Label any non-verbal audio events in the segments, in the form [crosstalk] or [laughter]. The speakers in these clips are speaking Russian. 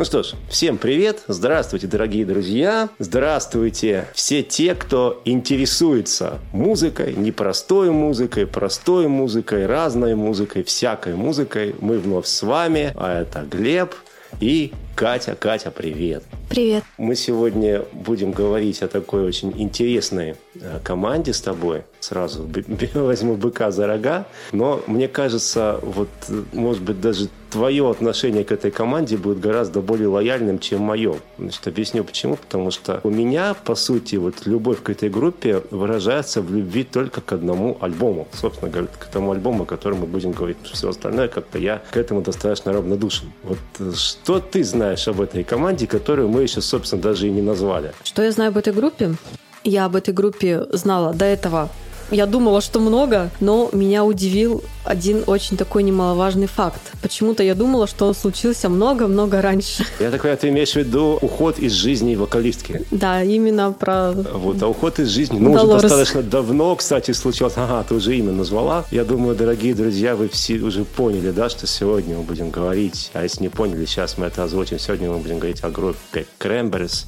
Ну что ж, всем привет, здравствуйте, дорогие друзья, здравствуйте все те, кто интересуется музыкой, непростой музыкой, простой музыкой, разной музыкой, всякой музыкой. Мы вновь с вами, а это Глеб и Катя. Катя, привет. Привет. Мы сегодня будем говорить о такой очень интересной э, команде с тобой. Сразу [laughs] возьму быка за рога. Но мне кажется, вот, может быть, даже твое отношение к этой команде будет гораздо более лояльным, чем мое. Значит, объясню почему. Потому что у меня, по сути, вот любовь к этой группе выражается в любви только к одному альбому. Собственно говоря, к тому альбому, о котором мы будем говорить. Все остальное как-то я к этому достаточно равнодушен. Вот э, что ты знаешь об этой команде, которую мы еще, собственно, даже и не назвали? Что я знаю об этой группе? Я об этой группе знала до этого я думала, что много, но меня удивил один очень такой немаловажный факт. Почему-то я думала, что он случился много-много раньше. Я так понимаю, ты имеешь в виду уход из жизни вокалистки? Да, именно про... Вот, а уход из жизни, ну, Долорес. уже достаточно давно, кстати, случился. Ага, ты уже имя назвала. Я думаю, дорогие друзья, вы все уже поняли, да, что сегодня мы будем говорить, а если не поняли, сейчас мы это озвучим. Сегодня мы будем говорить о группе Cranberries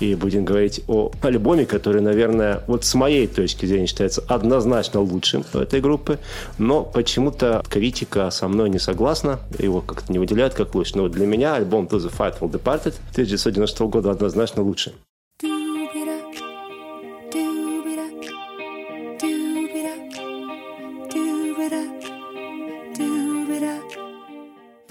и будем говорить о альбоме, который, наверное, вот с моей точки зрения считается однозначно лучшим этой группы, но почему-то критика со мной не согласна, его как-то не выделяют как лучше. Но для меня альбом To The Fightful Departed 1990 года однозначно лучше.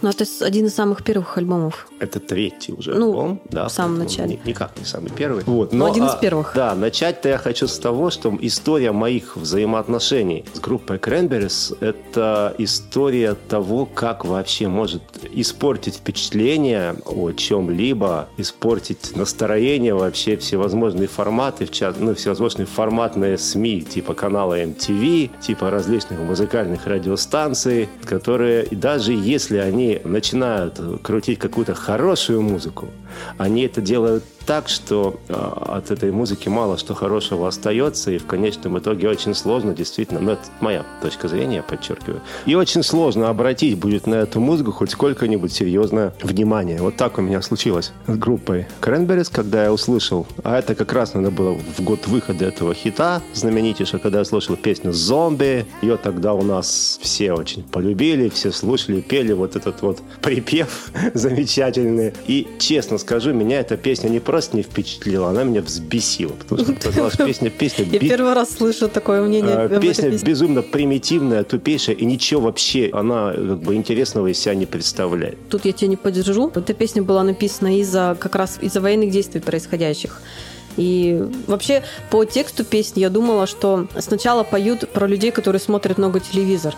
Ну, это один из самых первых альбомов. Это третий уже ну, альбом. Да, в самом начале. Никак не самый первый. Вот, но, но один из а, первых. Да, начать-то я хочу с того, что история моих взаимоотношений с группой Cranberries – это история того, как вообще может испортить впечатление о чем-либо, испортить настроение вообще всевозможные форматы, в чат, ну, всевозможные форматные СМИ, типа канала MTV, типа различных музыкальных радиостанций, которые даже если они начинают крутить какую-то хорошую музыку, они это делают так, что э, от этой музыки мало что хорошего остается, и в конечном итоге очень сложно, действительно, ну, это моя точка зрения, подчеркиваю, и очень сложно обратить будет на эту музыку хоть сколько-нибудь серьезное внимание. Вот так у меня случилось с группой Cranberries, когда я услышал, а это как раз надо было в год выхода этого хита знаменитейшего, когда я слушал песню «Зомби», ее тогда у нас все очень полюбили, все слушали, пели вот этот вот припев [laughs] замечательный. И, честно скажу, меня эта песня не просто раз не впечатлила, она меня взбесила. Потому что показалось, песня... песня Я первый раз слышу такое мнение. А, песня безумно примитивная, тупейшая, и ничего вообще она как бы интересного из себя не представляет. Тут я тебя не поддержу. Эта песня была написана из-за как раз из-за военных действий происходящих. И вообще по тексту песни я думала, что сначала поют про людей, которые смотрят много телевизор.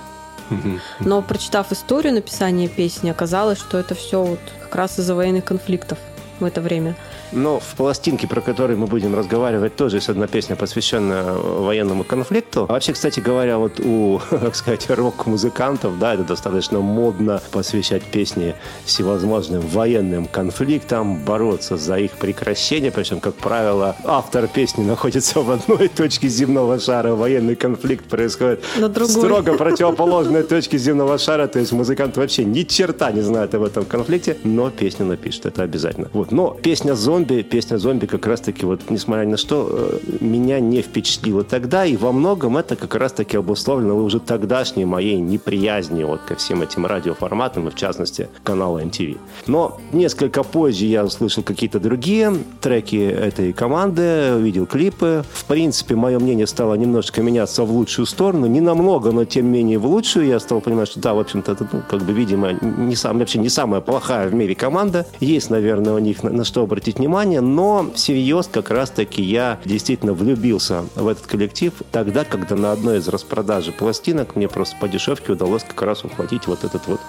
Но прочитав историю написания песни, оказалось, что это все вот как раз из-за военных конфликтов в это время. Но в пластинке, про которую мы будем разговаривать, тоже есть одна песня, посвященная военному конфликту. А вообще, кстати говоря, вот у, [laughs] так сказать, рок-музыкантов, да, это достаточно модно посвящать песни всевозможным военным конфликтам, бороться за их прекращение. Причем, как правило, автор песни находится в одной [laughs] точке земного шара. Военный конфликт происходит другой. строго [laughs] противоположной точке земного шара. То есть музыкант вообще ни черта не знает об этом конфликте, но песню напишет. Это обязательно. Вот. Но песня «Зомби» зомби, песня зомби как раз-таки, вот, несмотря ни на что, э, меня не впечатлила тогда, и во многом это как раз-таки обусловлено уже тогдашней моей неприязни вот ко всем этим радиоформатам, и в частности канала MTV. Но несколько позже я услышал какие-то другие треки этой команды, увидел клипы. В принципе, мое мнение стало немножко меняться в лучшую сторону, не намного, но тем не менее в лучшую. Я стал понимать, что да, в общем-то, это, ну, как бы, видимо, не сам, вообще не самая плохая в мире команда. Есть, наверное, у них на, на что обратить внимание внимание, но всерьез как раз-таки я действительно влюбился в этот коллектив тогда, когда на одной из распродажи пластинок мне просто по дешевке удалось как раз ухватить вот этот вот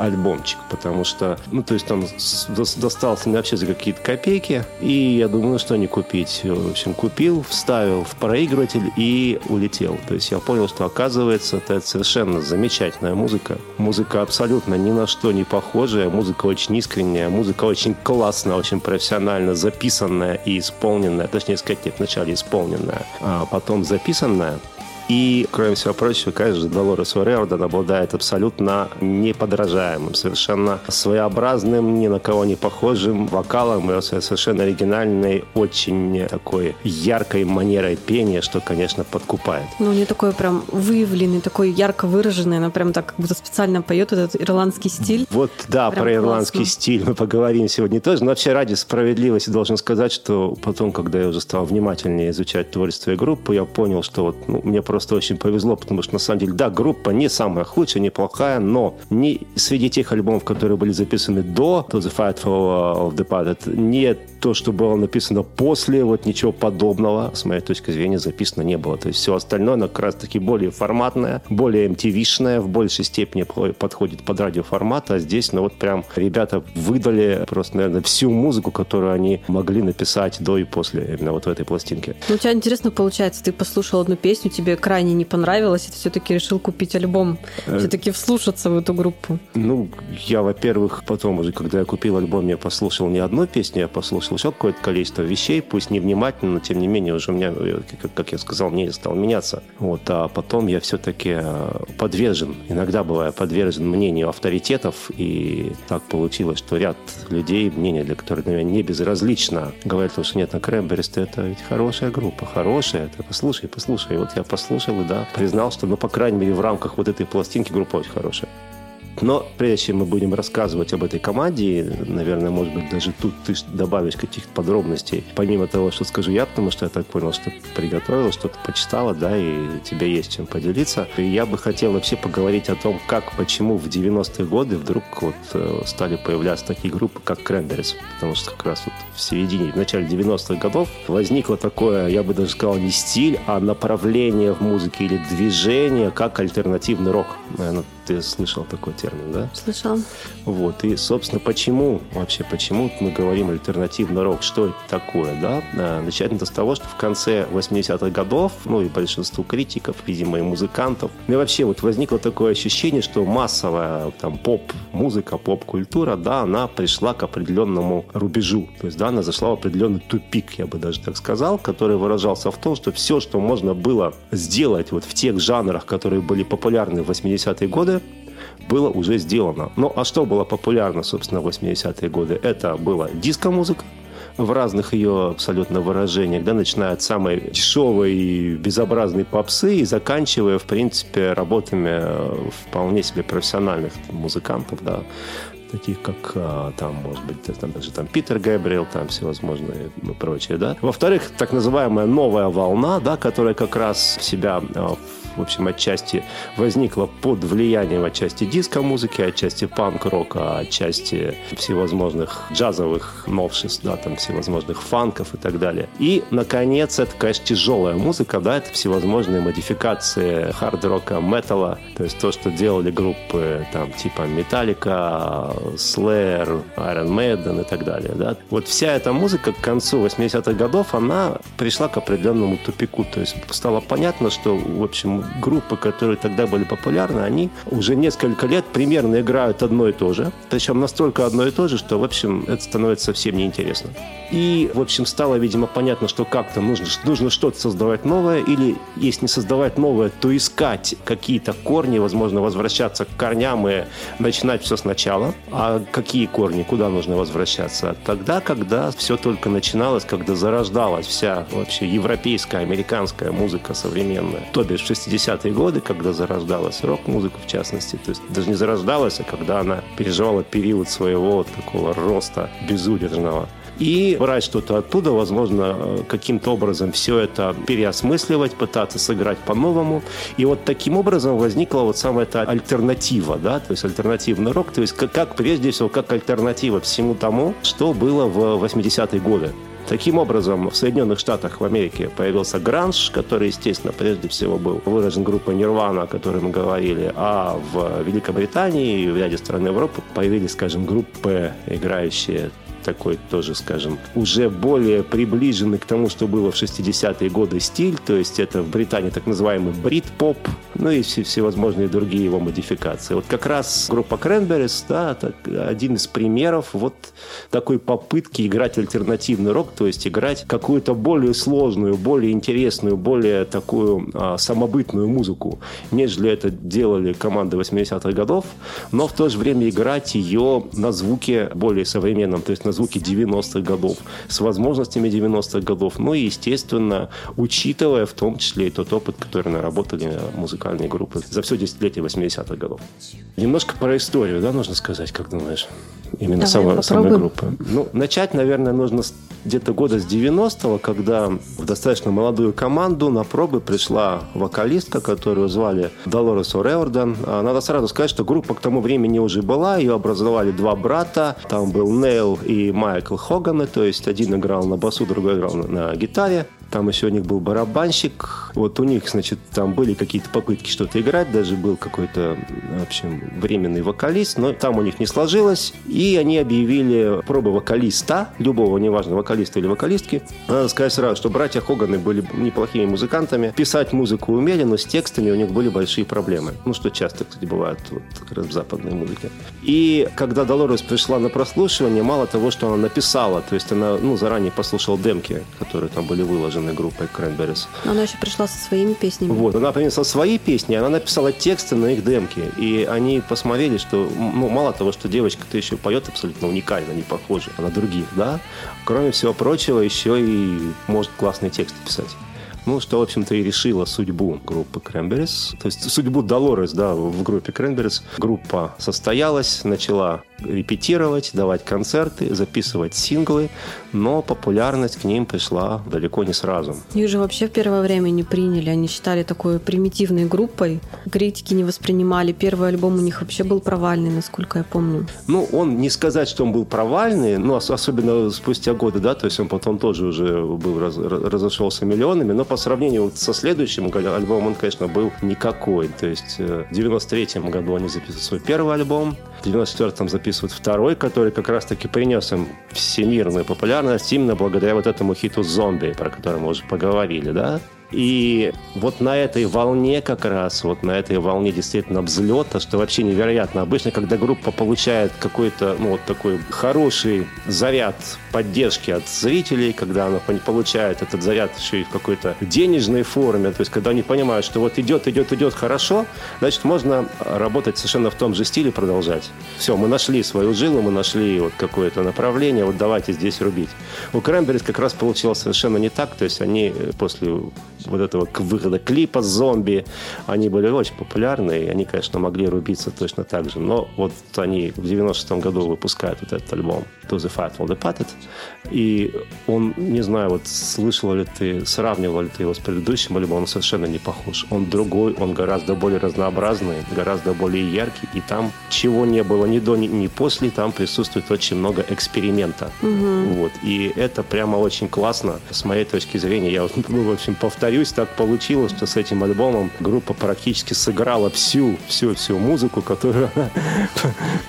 альбомчик, потому что, ну, то есть он достался мне вообще за какие-то копейки, и я думаю, что не купить. В общем, купил, вставил в проигрыватель и улетел. То есть я понял, что оказывается, это совершенно замечательная музыка. Музыка абсолютно ни на что не похожая, музыка очень искренняя, музыка очень классная, очень профессионально записанная и исполненная, точнее сказать, нет, вначале исполненная, а потом записанная И, кроме всего прочего, конечно, Долорес О'Риордан обладает абсолютно неподражаемым, совершенно своеобразным, ни на кого не похожим вокалом и совершенно оригинальной, очень такой яркой манерой пения, что, конечно, подкупает. Ну, не такой прям выявленный, такой ярко выраженный, она прям так как будто специально поет этот ирландский стиль. Вот, да, прям про ирландский классно. стиль мы поговорим сегодня тоже, но вообще ради справедливости должен сказать, что потом, когда я уже стал внимательнее изучать творчество и группу, я понял, что вот ну, мне просто очень повезло, потому что на самом деле, да, группа не самая худшая, неплохая, но не среди тех альбомов, которые были записаны до To the Fight for of the Departed, не то, что было написано после, вот ничего подобного, с моей точки зрения, записано не было. То есть все остальное, оно как раз-таки более форматное, более MTV-шное, в большей степени подходит под радиоформат, а здесь, ну вот прям ребята выдали просто, наверное, всю музыку, которую они могли написать до и после именно вот в этой пластинке. Ну, у тебя интересно получается, ты послушал одну песню, тебе крайне не понравилось, и ты все-таки решил купить альбом, э, все-таки вслушаться в эту группу. Ну, я, во-первых, потом уже, когда я купил альбом, я послушал не одну песню, я послушал еще какое-то количество вещей, пусть невнимательно, но тем не менее уже у меня, э, как я сказал, мнение стало меняться. Вот, а потом я все-таки э, подвержен, иногда бываю подвержен мнению авторитетов, и так получилось, что ряд людей, мнение для которых меня не безразлично, говорят, что нет, на Крэмберис это ведь хорошая группа, хорошая, это послушай, послушай. Вот я послушал и, да, признал, что, ну, по крайней мере, в рамках вот этой пластинки группа очень хорошая. Но прежде чем мы будем рассказывать об этой команде, наверное, может быть, даже тут ты добавишь каких-то подробностей, помимо того, что скажу я, потому что я так понял, что приготовила, что-то почитала, да, и у тебя есть чем поделиться. И я бы хотел вообще поговорить о том, как, почему в 90-е годы вдруг вот э, стали появляться такие группы, как Cranberries. Потому что как раз вот в середине, в начале 90-х годов возникло такое, я бы даже сказал, не стиль, а направление в музыке или движение, как альтернативный рок. Наверное, ты слышал такой термин, да? Слышал. Вот. И, собственно, почему вообще, почему мы говорим альтернативный рок? Что это такое, да? Начать надо с того, что в конце 80-х годов, ну и большинству критиков, видимо, и музыкантов, ну и вообще вот возникло такое ощущение, что массовая там поп-музыка, поп-культура, да, она пришла к определенному рубежу. То есть, да, она зашла в определенный тупик, я бы даже так сказал, который выражался в том, что все, что можно было сделать вот в тех жанрах, которые были популярны в 80-е годы, было уже сделано. Ну, а что было популярно, собственно, в 80-е годы? Это была диско-музыка, в разных ее абсолютно выражениях, да, начиная от самой дешевой и безобразной попсы и заканчивая, в принципе, работами э, вполне себе профессиональных музыкантов, да, таких как а, там, может быть, там даже там Питер Габриэл, там всевозможные ну, прочие, да. Во-вторых, так называемая новая волна, да, которая как раз себя а, в общем, отчасти возникла под влиянием отчасти диско-музыки, отчасти панк-рока, отчасти всевозможных джазовых новшеств, да, там всевозможных фанков и так далее. И, наконец, это, конечно, тяжелая музыка, да, это всевозможные модификации хард-рока, металла, то есть то, что делали группы там типа Металлика, Slayer, Iron Maiden и так далее, да. Вот вся эта музыка к концу 80-х годов, она пришла к определенному тупику, то есть стало понятно, что, в общем, группы, которые тогда были популярны, они уже несколько лет примерно играют одно и то же. Причем настолько одно и то же, что, в общем, это становится совсем неинтересно. И, в общем, стало, видимо, понятно, что как-то нужно, нужно что-то создавать новое, или, если не создавать новое, то искать какие-то корни, возможно, возвращаться к корням и начинать все сначала. А какие корни, куда нужно возвращаться? Тогда, когда все только начиналось, когда зарождалась вся вообще европейская, американская музыка современная. То бишь в 60-е годы, когда зарождалась рок-музыка, в частности. То есть даже не зарождалась, а когда она переживала период своего такого роста безудержного и брать что-то оттуда, возможно, каким-то образом все это переосмысливать, пытаться сыграть по-новому. И вот таким образом возникла вот самая эта альтернатива, да, то есть альтернативный рок, то есть как, как прежде всего, как альтернатива всему тому, что было в 80-е годы. Таким образом, в Соединенных Штатах в Америке появился гранж, который, естественно, прежде всего был выражен группой Нирвана, о которой мы говорили, а в Великобритании и в ряде стран Европы появились, скажем, группы, играющие такой тоже, скажем, уже более приближенный к тому, что было в 60-е годы стиль, то есть это в Британии так называемый брит-поп, ну и все, всевозможные другие его модификации. Вот как раз группа Cranberries, да, так, один из примеров вот такой попытки играть альтернативный рок, то есть играть какую-то более сложную, более интересную, более такую а, самобытную музыку, нежели это делали команды 80-х годов, но в то же время играть ее на звуке более современном, то есть звуке 90-х годов, с возможностями 90-х годов, ну и, естественно, учитывая в том числе и тот опыт, который наработали музыкальные группы за все десятилетие 80-х годов. Немножко про историю, да, нужно сказать, как думаешь? Именно самой, самой группы. Ну, начать, наверное, нужно где-то года с 90-го, когда в достаточно молодую команду на пробы пришла вокалистка, которую звали Долорес О'Реордан. А, надо сразу сказать, что группа к тому времени уже была, ее образовали два брата. Там был Нейл и Майкл Хоганы, то есть один играл на басу, другой играл на гитаре. Там еще у них был барабанщик. Вот у них, значит, там были какие-то попытки что-то играть. Даже был какой-то, в общем, временный вокалист. Но там у них не сложилось. И они объявили пробы вокалиста, любого, неважно, вокалиста или вокалистки. Надо сказать сразу, что братья Хоганы были неплохими музыкантами. Писать музыку умели, но с текстами у них были большие проблемы. Ну, что часто, кстати, бывает вот, как раз в западной музыке. И когда Долорес пришла на прослушивание, мало того, что она написала, то есть она ну, заранее послушала демки, которые там были выложены, поддержанной группой Cranberries. Она еще пришла со своими песнями. Вот, она принесла свои песни, она написала тексты на их демки. И они посмотрели, что ну, мало того, что девочка-то еще поет абсолютно уникально, не похожа на других, да, кроме всего прочего, еще и может классные тексты писать. Ну, что, в общем-то, и решила судьбу группы Cranberries. То есть судьбу Долорес, да, в группе Cranberries. Группа состоялась, начала репетировать, давать концерты, записывать синглы, но популярность к ним пришла далеко не сразу. Их же вообще в первое время не приняли, они считали такой примитивной группой, критики не воспринимали, первый альбом у них вообще был провальный, насколько я помню. Ну, он не сказать, что он был провальный, но особенно спустя годы, да, то есть он потом тоже уже был раз, разошелся миллионами, но по сравнению со следующим альбомом он, конечно, был никакой. То есть э, в 93 году они записали свой первый альбом, в 94-м записывают второй, который как раз-таки принес им всемирную популярность именно благодаря вот этому хиту «Зомби», про который мы уже поговорили, да? И вот на этой волне как раз, вот на этой волне действительно взлета, что вообще невероятно. Обычно, когда группа получает какой-то, ну, вот такой хороший заряд поддержки от зрителей, когда она получает этот заряд еще и в какой-то денежной форме, то есть когда они понимают, что вот идет, идет, идет хорошо, значит, можно работать совершенно в том же стиле, продолжать. Все, мы нашли свою жилу, мы нашли вот какое-то направление, вот давайте здесь рубить. У Крэмберис как раз получилось совершенно не так, то есть они после вот этого выхода клипа «Зомби», они были очень популярны, и они, конечно, могли рубиться точно так же. Но вот они в 96 году выпускают вот этот альбом «To the Fight for the Puppet», и он, не знаю, вот слышал ли ты, сравнивал ли ты его с предыдущим альбомом, он совершенно не похож. Он другой, он гораздо более разнообразный, гораздо более яркий, и там чего не было ни до, ни, после, там присутствует очень много эксперимента. Угу. Вот. И это прямо очень классно, с моей точки зрения. Я, [laughs] ну, в общем, повторюсь, так получилось, что с этим альбомом группа практически сыграла всю, всю, всю музыку, которую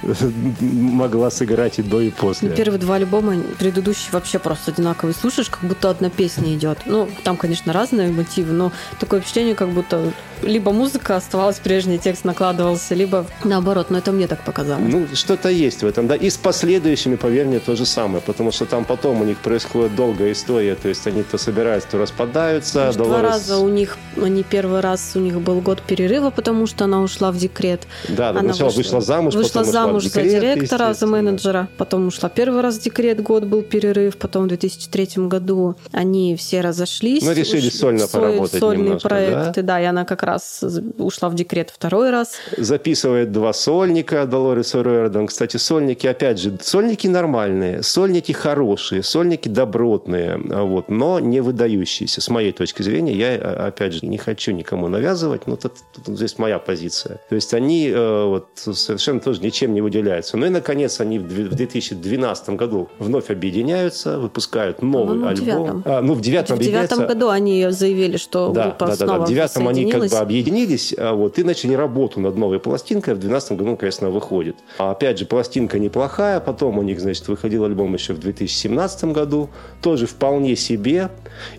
[laughs] могла сыграть и до, и после. Первые два альбома предыдущие вообще просто одинаковые. Слушаешь, как будто одна песня идет. Ну, там, конечно, разные мотивы, но такое впечатление, как будто либо музыка оставалась прежней, текст накладывался, либо наоборот. Но это мне так показалось. Ну, что-то есть в этом, да. И с последующими, поверь мне, то же самое. Потому что там потом у них происходит долгая история. То есть они то собираются, то распадаются. Может, Два раза у них, они первый раз, у них был год перерыва, потому что она ушла в декрет. Да, она сначала вышла, вышла замуж, вышла замуж ушла за директора, за менеджера. Потом ушла первый раз в декрет, год был перерыв. Потом в 2003 году они все разошлись. Мы решили сольно поработать Сольные немножко, проекты, да? да, и она как раз ушла в декрет второй раз. Записывает два сольника Долорес О'Риордан. Кстати, сольники, опять же, сольники нормальные, сольники хорошие, сольники добротные, вот, но не выдающиеся, с моей точки зрения. я, опять же, не хочу никому навязывать, но тут, тут здесь моя позиция. То есть они э, вот совершенно тоже ничем не выделяются. Ну и, наконец, они в 2012 году вновь объединяются, выпускают новый ну, альбом. А, ну, в девятом В девятом году они заявили, что да, группа да, да, да. В девятом они как бы объединились, а вот, и начали работу над новой пластинкой. В двенадцатом году, конечно, выходит. А, опять же, пластинка неплохая. Потом у них, значит, выходил альбом еще в 2017 году. Тоже вполне себе.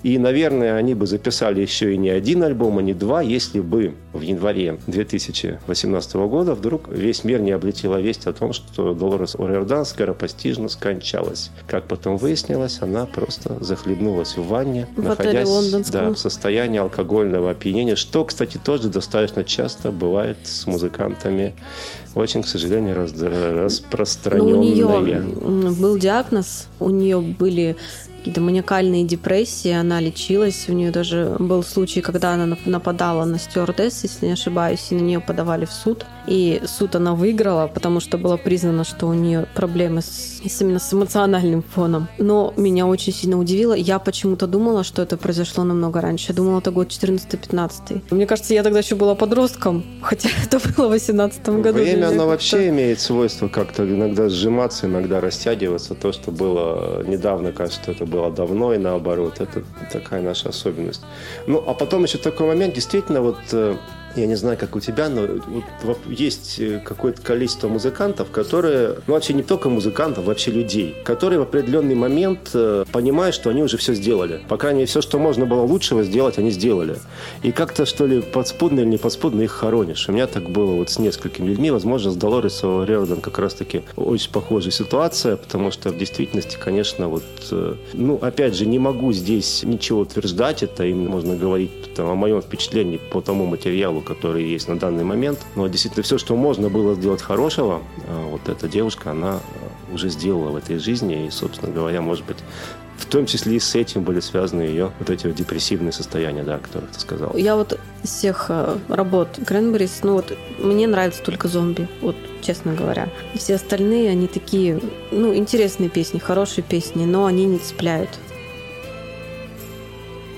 И, наверное, они бы записали еще и не один альбом, а не два, если бы в январе 2018 года вдруг весь мир не облетела весть о том, что Долорес О'Риордан скоропостижно скончалась. Как потом выяснилось, она просто захлебнулась в ванне, в находясь да, в состоянии алкогольного опьянения, что, кстати, тоже достаточно часто бывает с музыкантами очень, к сожалению, раз, распространенная. Ну, у нее был диагноз, у нее были какие-то маниакальные депрессии, она лечилась. У нее даже был случай, когда она нападала на стюардесс, если не ошибаюсь, и на нее подавали в суд. И суд она выиграла, потому что было признано, что у нее проблемы с, именно с эмоциональным фоном. Но меня очень сильно удивило. Я почему-то думала, что это произошло намного раньше. Я думала, это год 14-15. Мне кажется, я тогда еще была подростком, [laughs] хотя это было в 18 году. Время, оно вообще имеет свойство как-то иногда сжиматься, иногда растягиваться. То, что было недавно, кажется, это было давно и наоборот. Это такая наша особенность. Ну, а потом еще такой момент, действительно, вот э, я не знаю, как у тебя, но вот есть э, какое-то количество музыкантов, которые, ну вообще не только музыкантов, вообще людей, которые в определенный момент э, понимают, что они уже все сделали. По крайней мере, все, что можно было лучшего сделать, они сделали. И как-то, что ли, подспудно или не подспудно их хоронишь. У меня так было вот с несколькими людьми. Возможно, с Долорес Риордан как раз-таки очень похожая ситуация, потому что в действительности, конечно, вот, э, ну, опять же, не могу здесь ничего утверждать. Это именно можно говорить там, о моем впечатлении по тому материалу, которые есть на данный момент. Но действительно все, что можно было сделать хорошего, а, вот эта девушка, она а, уже сделала в этой жизни. И, собственно говоря, может быть, в том числе и с этим были связаны ее вот эти вот депрессивные состояния, да, о которых ты сказал. Я вот из всех э, работ Кренберис, ну вот мне нравится только зомби, вот честно говоря. Все остальные, они такие, ну, интересные песни, хорошие песни, но они не цепляют.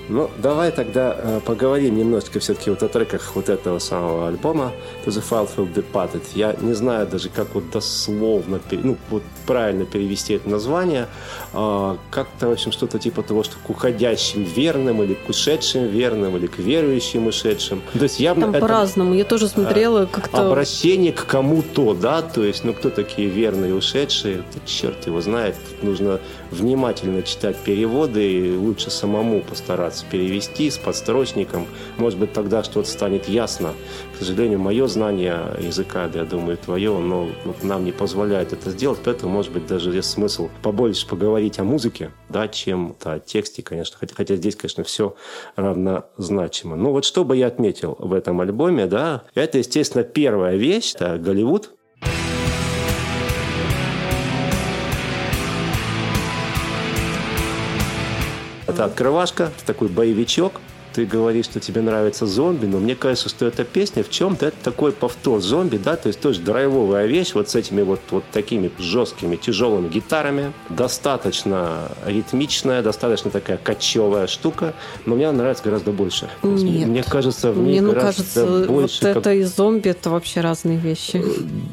Ну, давай тогда э, поговорим немножечко все-таки вот о треках вот этого самого альбома To the File Will Departed. Я не знаю даже, как вот дословно, ну, вот правильно перевести это название. Э, как-то, в общем, что-то типа того, что к уходящим верным или к ушедшим верным или к верующим ушедшим. То есть явно Там это, по-разному. Я тоже смотрела э, как-то... Обращение к кому-то, да? То есть, ну, кто такие верные ушедшие? Это черт его знает. Тут нужно внимательно читать переводы и лучше самому постараться перевести с подстрочником. Может быть, тогда что-то станет ясно. К сожалению, мое знание языка, да, я думаю, твое, но нам не позволяет это сделать, поэтому, может быть, даже есть смысл побольше поговорить о музыке, да, чем о тексте, конечно. Хотя, хотя здесь, конечно, все равнозначимо. Ну вот что бы я отметил в этом альбоме, да, это, естественно, первая вещь, это Голливуд, Это открывашка, такой боевичок, ты говоришь, что тебе нравится зомби, но мне кажется, что эта песня в чем-то это такой повтор зомби, да, то есть тоже драйвовая вещь вот с этими вот, вот такими жесткими, тяжелыми гитарами, достаточно ритмичная, достаточно такая кочевая штука, но мне она нравится гораздо больше. Нет. Мне кажется, в ней мне гораздо кажется, больше... Вот это и зомби, это вообще разные вещи.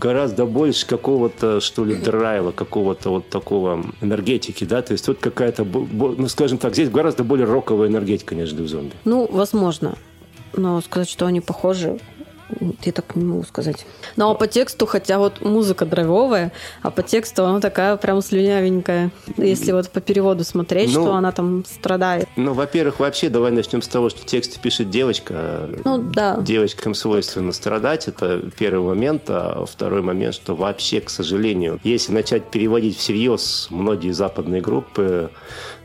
Гораздо больше какого-то, что ли, драйва, какого-то вот такого энергетики, да, то есть вот какая-то, ну, скажем так, здесь гораздо более роковая энергетика, нежели в зомби. Ну, возможно. Но сказать, что они похожи, я так не могу сказать. Ну, а по тексту, хотя вот музыка драйвовая, а по тексту она такая прям слюнявенькая. Если вот по переводу смотреть, ну, что она там страдает. Ну, во-первых, вообще давай начнем с того, что текст пишет девочка. Ну, да. Девочкам свойственно страдать, это первый момент. А второй момент, что вообще, к сожалению, если начать переводить всерьез многие западные группы,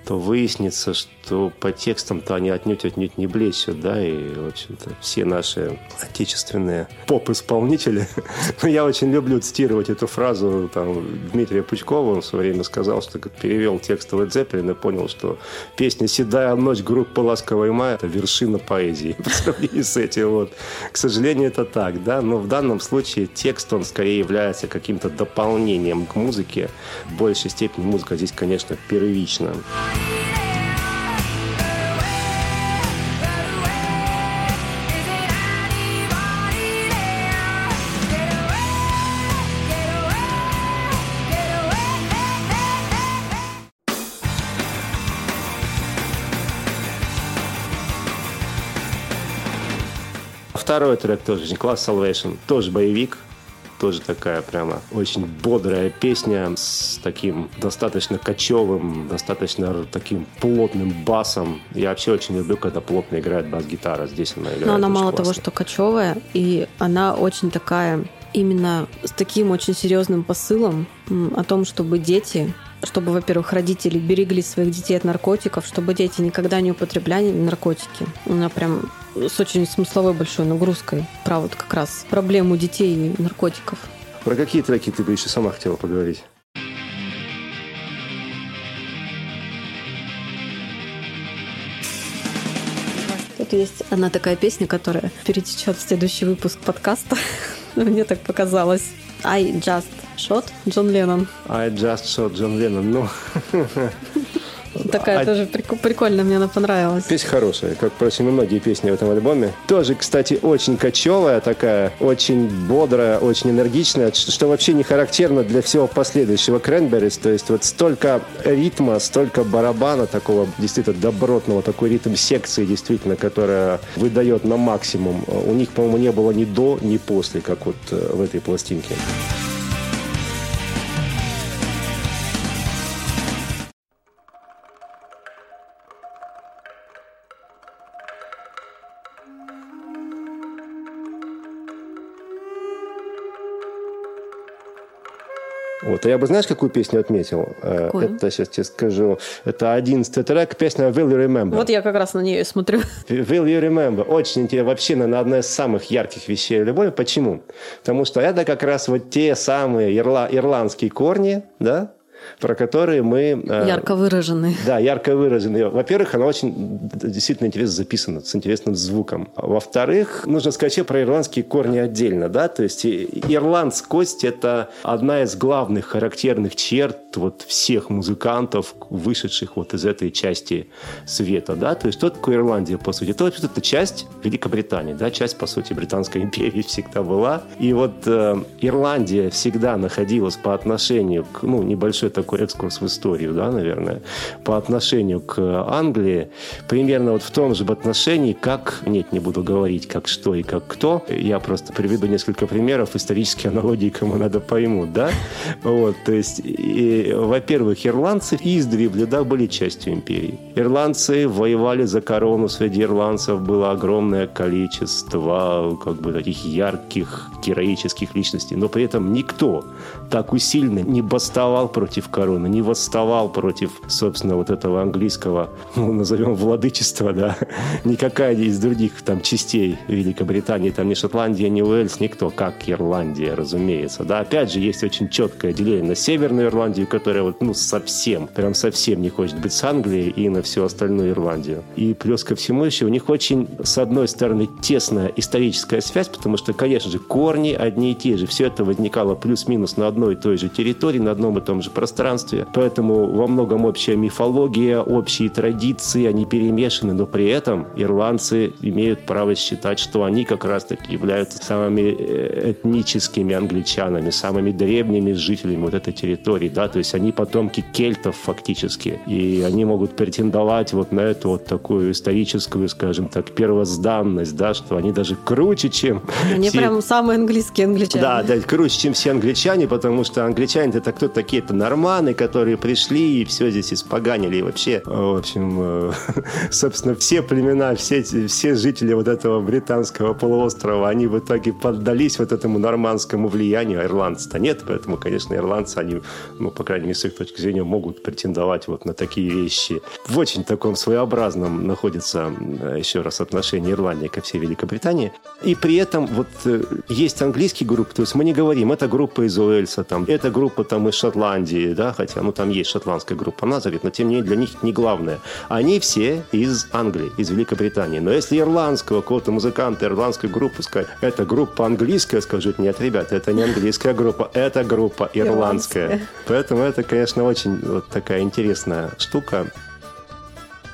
то выяснится, что по текстам-то они отнюдь-отнюдь не блещут, да, и, в общем-то, все наши отечественные поп-исполнители. [laughs] Ну, я очень люблю цитировать эту фразу там, Дмитрия Пучкова, он в свое время сказал, что перевел текст Led Zeppelin и понял, что песня «Седая ночь» группы «Ласковый май» — это вершина поэзии [laughs] по сравнению с этим. Вот. К сожалению, это так, да, но в данном случае текст, он скорее является каким-то дополнением к музыке. В большей степени музыка здесь, конечно, первична. Второй трек тоже очень класс, Salvation. Тоже боевик, тоже такая прямо очень бодрая песня с таким достаточно кочевым, достаточно таким плотным басом. Я вообще очень люблю, когда плотно играет бас-гитара. Здесь она играет Но она мало классно. того, что кочевая, и она очень такая именно с таким очень серьезным посылом о том, чтобы дети чтобы, во-первых, родители берегли своих детей от наркотиков, чтобы дети никогда не употребляли наркотики. Она прям с очень смысловой большой нагрузкой про вот как раз проблему детей и наркотиков. Про какие треки ты бы еще сама хотела поговорить? Тут есть одна такая песня, которая перетечет в следующий выпуск подкаста. [laughs] Мне так показалось. I just shot Джон Леннон. I just shot Джон Леннон. Ну, [laughs] Такая А- тоже прик- прикольно, мне она понравилась. Песня хорошая, как, впрочем, и многие песни в этом альбоме. Тоже, кстати, очень кочевая такая, очень бодрая, очень энергичная, что вообще не характерно для всего последующего Кренберис. То есть вот столько ритма, столько барабана такого действительно добротного, такой ритм секции, действительно, которая выдает на максимум. У них, по-моему, не было ни до, ни после, как вот э, в этой пластинке. Вот, а я бы, знаешь, какую песню отметил? Э, Какую? Это сейчас тебе скажу. Это одиннадцатый трек, песня «Will You Remember». Вот я как раз на нее и смотрю. [laughs] Will you remember? Очень интересно. Вообще, наверное, одна из самых ярких вещей любовь. Почему? Потому что это как раз вот те самые ирла- ирландские корни, да, про которые мы... э, Ярко выраженный. да, ярко выраженные. Во-первых, она очень действительно интересно записана, с интересным звуком. Во-вторых, нужно сказать про ирландские корни отдельно. Да? То есть ирландскость – это одна из главных характерных черт вот всех музыкантов, вышедших вот из этой части света. Да? То есть что такое Ирландия, по сути? Это, вообще это часть Великобритании, да? часть, по сути, Британской [laughs] империи всегда была. И вот э, Ирландия всегда находилась по отношению к, ну, небольшой такой экскурс в историю, да, наверное, по отношению к Англии, примерно вот в том же отношении, как, нет, не буду говорить, как что и как кто, я просто приведу несколько примеров, исторические аналогии, кому надо поймут, да, вот, то есть, и, во-первых, ирландцы издревле, да, были частью империи. Ирландцы воевали за корону, среди ирландцев было огромное количество, как бы, таких ярких, героических личностей, но при этом никто так усиленно не бастовал против короны, не восставал против, собственно, вот этого английского, ну, назовем, владычества, да, [laughs] никакая из других там частей Великобритании, там ни Шотландия, ни Уэльс, никто, как Ирландия, разумеется, да, опять же, есть очень четкое деление на Северную Ирландию, которая вот, ну, совсем, прям совсем не хочет быть с Англией, и на всю остальную Ирландию. И плюс ко всему еще у них очень, с одной стороны, тесная историческая связь, потому что, конечно же, корни одни и те же, все это возникало плюс-минус на одной и той же территории, на одном и том же пространстве, поэтому во многом общая мифология, общие традиции, они перемешаны, но при этом ирландцы имеют право считать, что они как раз-таки являются самыми э, этническими англичанами, самыми древними жителями вот этой территории, да, то есть они потомки кельтов фактически, и они могут претендовать вот на эту вот такую историческую, скажем так, первозданность, да, что они даже круче, чем Они все- прям самые английские англичане. да, да, круче, чем все англичане, потому что англичане это кто такие? Это норманы, которые пришли и все здесь испоганили. И вообще, э, в общем, э, [laughs] собственно, все племена, все, все жители вот этого британского полуострова, они в итоге поддались вот этому нормандскому влиянию, а ирландцы-то нет, поэтому, конечно, ирландцы, они, ну, по крайней мере, с их точки зрения, могут претендовать вот на такие вещи. В очень таком своеобразном находится, э, еще раз, отношение Ирландии ко всей Великобритании. И при этом вот э, есть английские группы, то есть мы не говорим, это группа из Уэльса, там, это группа там из Шотландии, да, хотя, ну, там есть шотландская группа Назарет, но тем не менее для них не главное. Они все из Англии, из Великобритании. Но если ирландского какого-то музыканта, ирландской группы сказать, это группа английская, скажут, нет, ребята, это не английская группа, это группа ирландская. Ирландская. Поэтому это, конечно, очень вот такая интересная штука.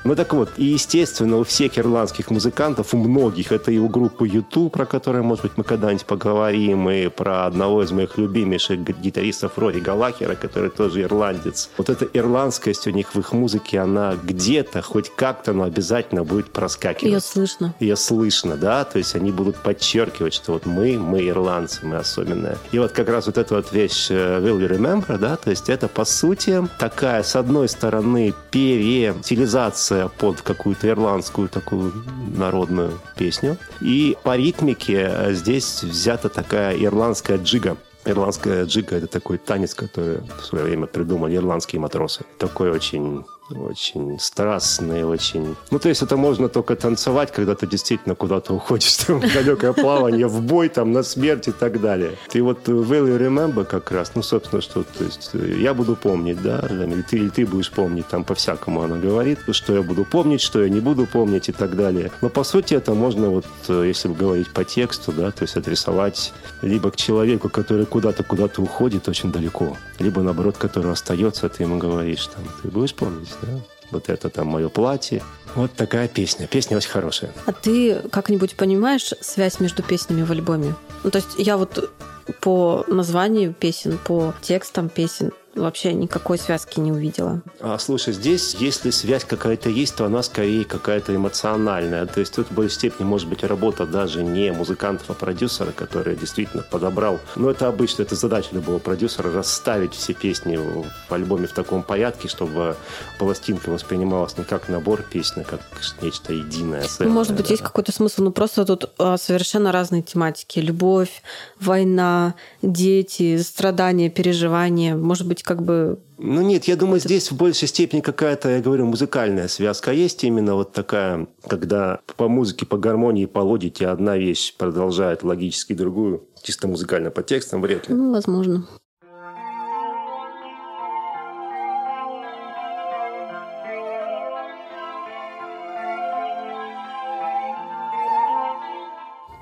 Ну так вот, и естественно, у всех ирландских музыкантов, у многих, это и у группы YouTube, про которую, может быть, мы когда-нибудь поговорим, и про одного из моих любимейших гитаристов Рори Галахера, который тоже ирландец. Вот эта ирландскость у них в их музыке, она где-то, хоть как-то, но обязательно будет проскакивать. Ее слышно. Ее слышно, да, то есть они будут подчеркивать, что вот мы, мы ирландцы, мы особенные. И вот как раз вот эта вот вещь э, Will You Remember, да, то есть это, по сути, такая, с одной стороны, переутилизация под какую-то ирландскую такую народную песню, и по ритмике э, здесь взята такая ирландская джига. Ирландская джига – это такой танец, который в свое время придумали ирландские матросы. Такой очень очень страстные, очень... Ну, то есть это можно только танцевать, когда ты действительно куда-то уходишь [laughs] там, в далекое плавание, в бой, там, на смерть и так далее. Ты вот will you remember как раз, ну, собственно, что, то есть я буду помнить, да, или ты, или ты будешь помнить, там, по-всякому она говорит, что я буду помнить, что я не буду помнить и так далее. Но, по сути, это можно вот, если говорить по тексту, да, то есть адресовать либо к человеку, который куда-то, куда-то уходит очень далеко, либо, наоборот, который остается, ты ему говоришь, там, ты будешь помнить? Да? Вот это там мое платье. Вот такая песня. Песня очень хорошая. А ты как-нибудь понимаешь связь между песнями в альбоме? Ну, то есть я вот по названию песен, по текстам песен вообще никакой связки не увидела. А, слушай, здесь, если связь какая-то есть, то она скорее какая-то эмоциональная. То есть тут в большей степени может быть работа даже не музыкантов, а продюсера, который действительно подобрал. Но это обычно, это задача любого продюсера расставить все песни в альбоме в таком порядке, чтобы пластинка воспринималась не как набор песен, а как нечто единое. Целое, может быть, да. есть какой-то смысл, но просто тут а, совершенно разные тематики. Любовь, война, дети, страдания, переживания. Может быть, как бы... Ну нет, я думаю, здесь в большей степени какая-то, я говорю, музыкальная связка есть именно вот такая, когда по музыке, по гармонии, по логике одна вещь продолжает логически другую, чисто музыкально по текстам вряд ли. Ну, возможно.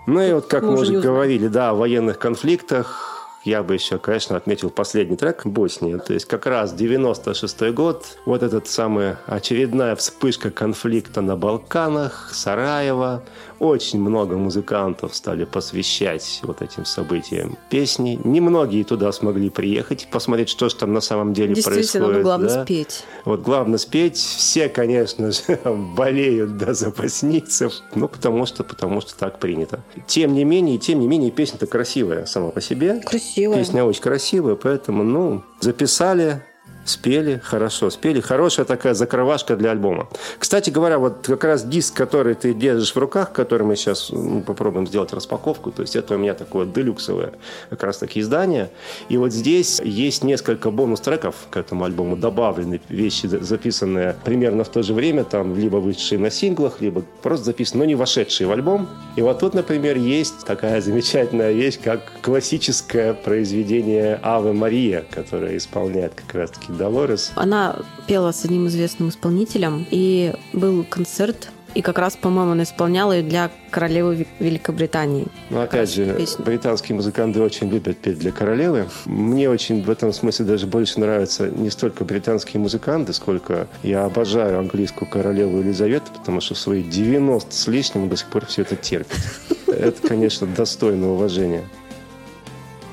Ну и вот как мы, уже говорили, да, о военных конфликтах, я бы еще, конечно, отметил последний трек Боснии. То есть как раз 96 год, вот этот самый очередная вспышка конфликта на Балканах, Сараево, очень много музыкантов стали посвящать вот этим событиям песни. Немногие туда смогли приехать, посмотреть, что же там на самом деле Действительно, происходит. Действительно, главное да? спеть. Вот главное спеть. Все, конечно же, [laughs] болеют до да, запасницев. Ну, потому что, потому что так принято. Тем не менее, тем не менее, песня-то красивая сама по себе. Красивая. Песня очень красивая, поэтому, ну, записали, Спели, хорошо, спели. Хорошая такая закрывашка для альбома. Кстати говоря, вот как раз диск, который ты держишь в руках, который мы сейчас ну, попробуем сделать распаковку, то есть это у меня такое делюксовое как раз таки издание. И вот здесь есть несколько бонус-треков к этому альбому, добавлены вещи, записанные примерно в то же время, там либо вышедшие на синглах, либо просто записаны, но не вошедшие в альбом. И вот тут, например, есть такая замечательная вещь, как классическое произведение Авы Мария, которое исполняет как раз таки Долорес. Она пела с одним известным исполнителем, и был концерт и как раз, по-моему, она исполняла ее для королевы Великобритании. Ну, опять же, песню. британские музыканты очень любят петь для королевы. Мне очень в этом смысле даже больше нравятся не столько британские музыканты, сколько я обожаю английскую королеву Елизавету, потому что в свои 90 с лишним до сих пор все это терпит. Это, конечно, достойно уважения.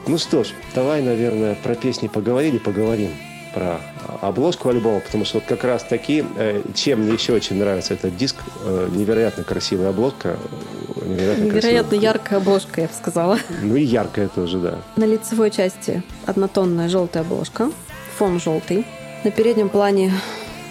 Ну что ж, давай, наверное, про песни поговорили, поговорим про обложку альбома, потому что вот как раз таки, э, чем мне еще очень нравится этот диск, э, невероятно красивая обложка. Невероятно, невероятно красивая. яркая обложка, я бы сказала. Ну и яркая тоже, да. На лицевой части однотонная желтая обложка, фон желтый. На переднем плане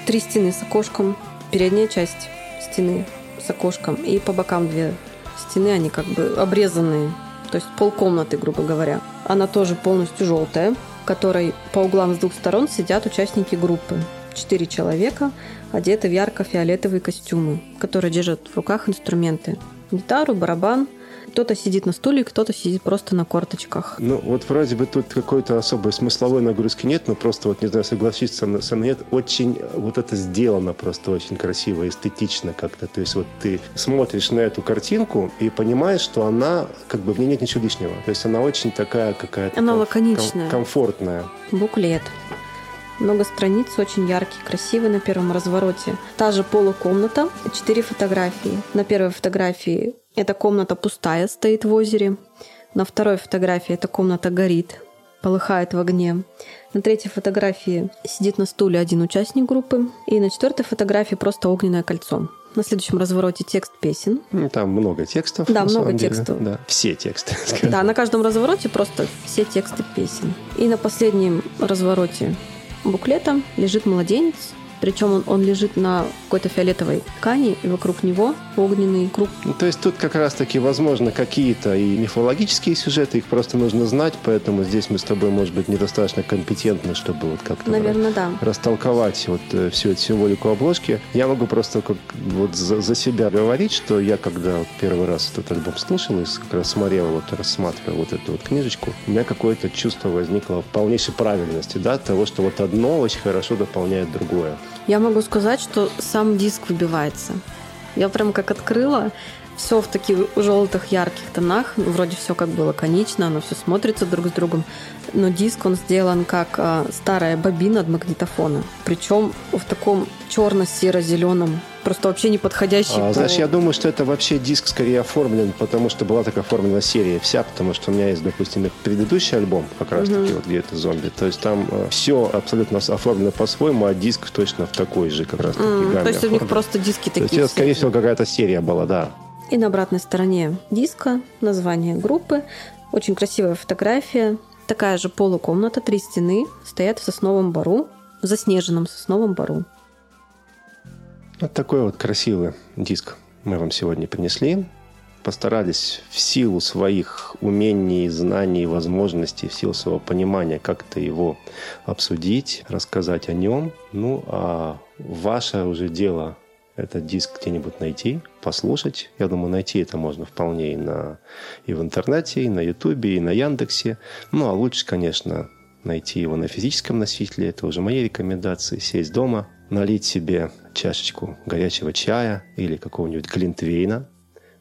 три стены с окошком, передняя часть стены с окошком, и по бокам две стены, они как бы обрезанные, то есть полкомнаты, грубо говоря. Она тоже полностью желтая, которой по углам с двух сторон сидят участники группы. Четыре человека, одеты в ярко-фиолетовые костюмы, которые держат в руках инструменты. Гитару, барабан, кто-то сидит на стуле, кто-то сидит просто на корточках. Ну, вот вроде бы тут какой-то особой смысловой нагрузки нет, но просто вот, не знаю, согласиться со мной нет, очень вот это сделано просто очень красиво, эстетично как-то. То есть вот ты смотришь на эту картинку и понимаешь, что она, как бы в ней нет ничего лишнего. То есть она очень такая какая-то... Она лаконичная. Ком- комфортная. Буклет. много страниц, очень яркий, красивый на первом развороте. Та же полукомната, четыре фотографии. На первой фотографии эта комната пустая, стоит в озере. На второй фотографии эта комната горит, полыхает в огне. На третьей фотографии сидит на стуле один участник группы. И на четвертой фотографии просто огненное кольцо. На следующем развороте текст песен. Ну, Там много текстов. Да, много деле. текстов. Да. Все тексты. [laughs] скажем. Да, на каждом развороте просто все тексты песен. И на последнем развороте буклета лежит младенец. Причем он, он лежит на какой-то фиолетовой ткани, и вокруг него огненный круг. Ну, то есть тут как раз-таки, возможно, какие-то и мифологические сюжеты, их просто нужно знать, поэтому здесь мы с тобой, может быть, недостаточно компетентны, чтобы вот как-то Наверное, да. растолковать вот э, всю эту символику обложки. Я могу просто как вот за, за себя говорить, что я когда вот первый раз этот альбом слушал и как раз смотрел, вот рассматривал вот эту вот книжечку, у меня какое-то чувство возникло полнейшей правильности, да, того, что вот одно очень хорошо дополняет другое. Я могу сказать, что сам диск выбивается. Я прям как открыла, все в таких желтых ярких тонах. Ну, Вроде все как бы лаконично, оно все смотрится друг с другом. Но диск он сделан как а, старая бобина от магнитофона. Причем в таком черно-серо-зеленом, просто вообще не подходящий. А, по- знаешь, я думаю, что это вообще диск скорее оформлен, потому что была так оформлена серия вся, потому что у меня есть, допустим, предыдущий альбом, как раз таки, вот где это зомби. То есть там все абсолютно оформлено по-своему, а диск точно в такой же как раз таки гамме То есть у них оформлен. просто диски То есть такие. это, скорее всего, какая-то серия была, да. И на обратной стороне диска название группы. Очень красивая фотография. Такая же полукомната, три стены, стоят в сосновом бару, в заснеженном сосновом бару. Вот такой вот красивый диск мы вам сегодня принесли. Постарались в силу своих умений, знаний, возможностей, в силу своего понимания как-то его обсудить, рассказать о нем. Ну, а ваше уже дело этот диск где-нибудь найти, послушать. Я думаю, найти это можно вполне и, на, и в интернете, и на Ютубе, и на Яндексе. Ну, а лучше, конечно, найти его на физическом носителе. Это уже мои рекомендации. Сесть дома, налить себе чашечку горячего чая или какого-нибудь глинтвейна.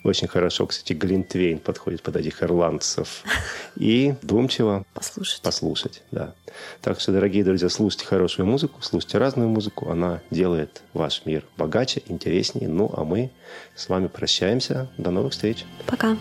Очень хорошо, кстати, глинтвейн подходит под этих ирландцев. [laughs] И вдумчиво Послушать. послушать, да. Так что, дорогие друзья, слушайте хорошую музыку, слушайте разную музыку. Она делает ваш мир богаче, интереснее. Ну, а мы с вами прощаемся. До новых встреч. Пока.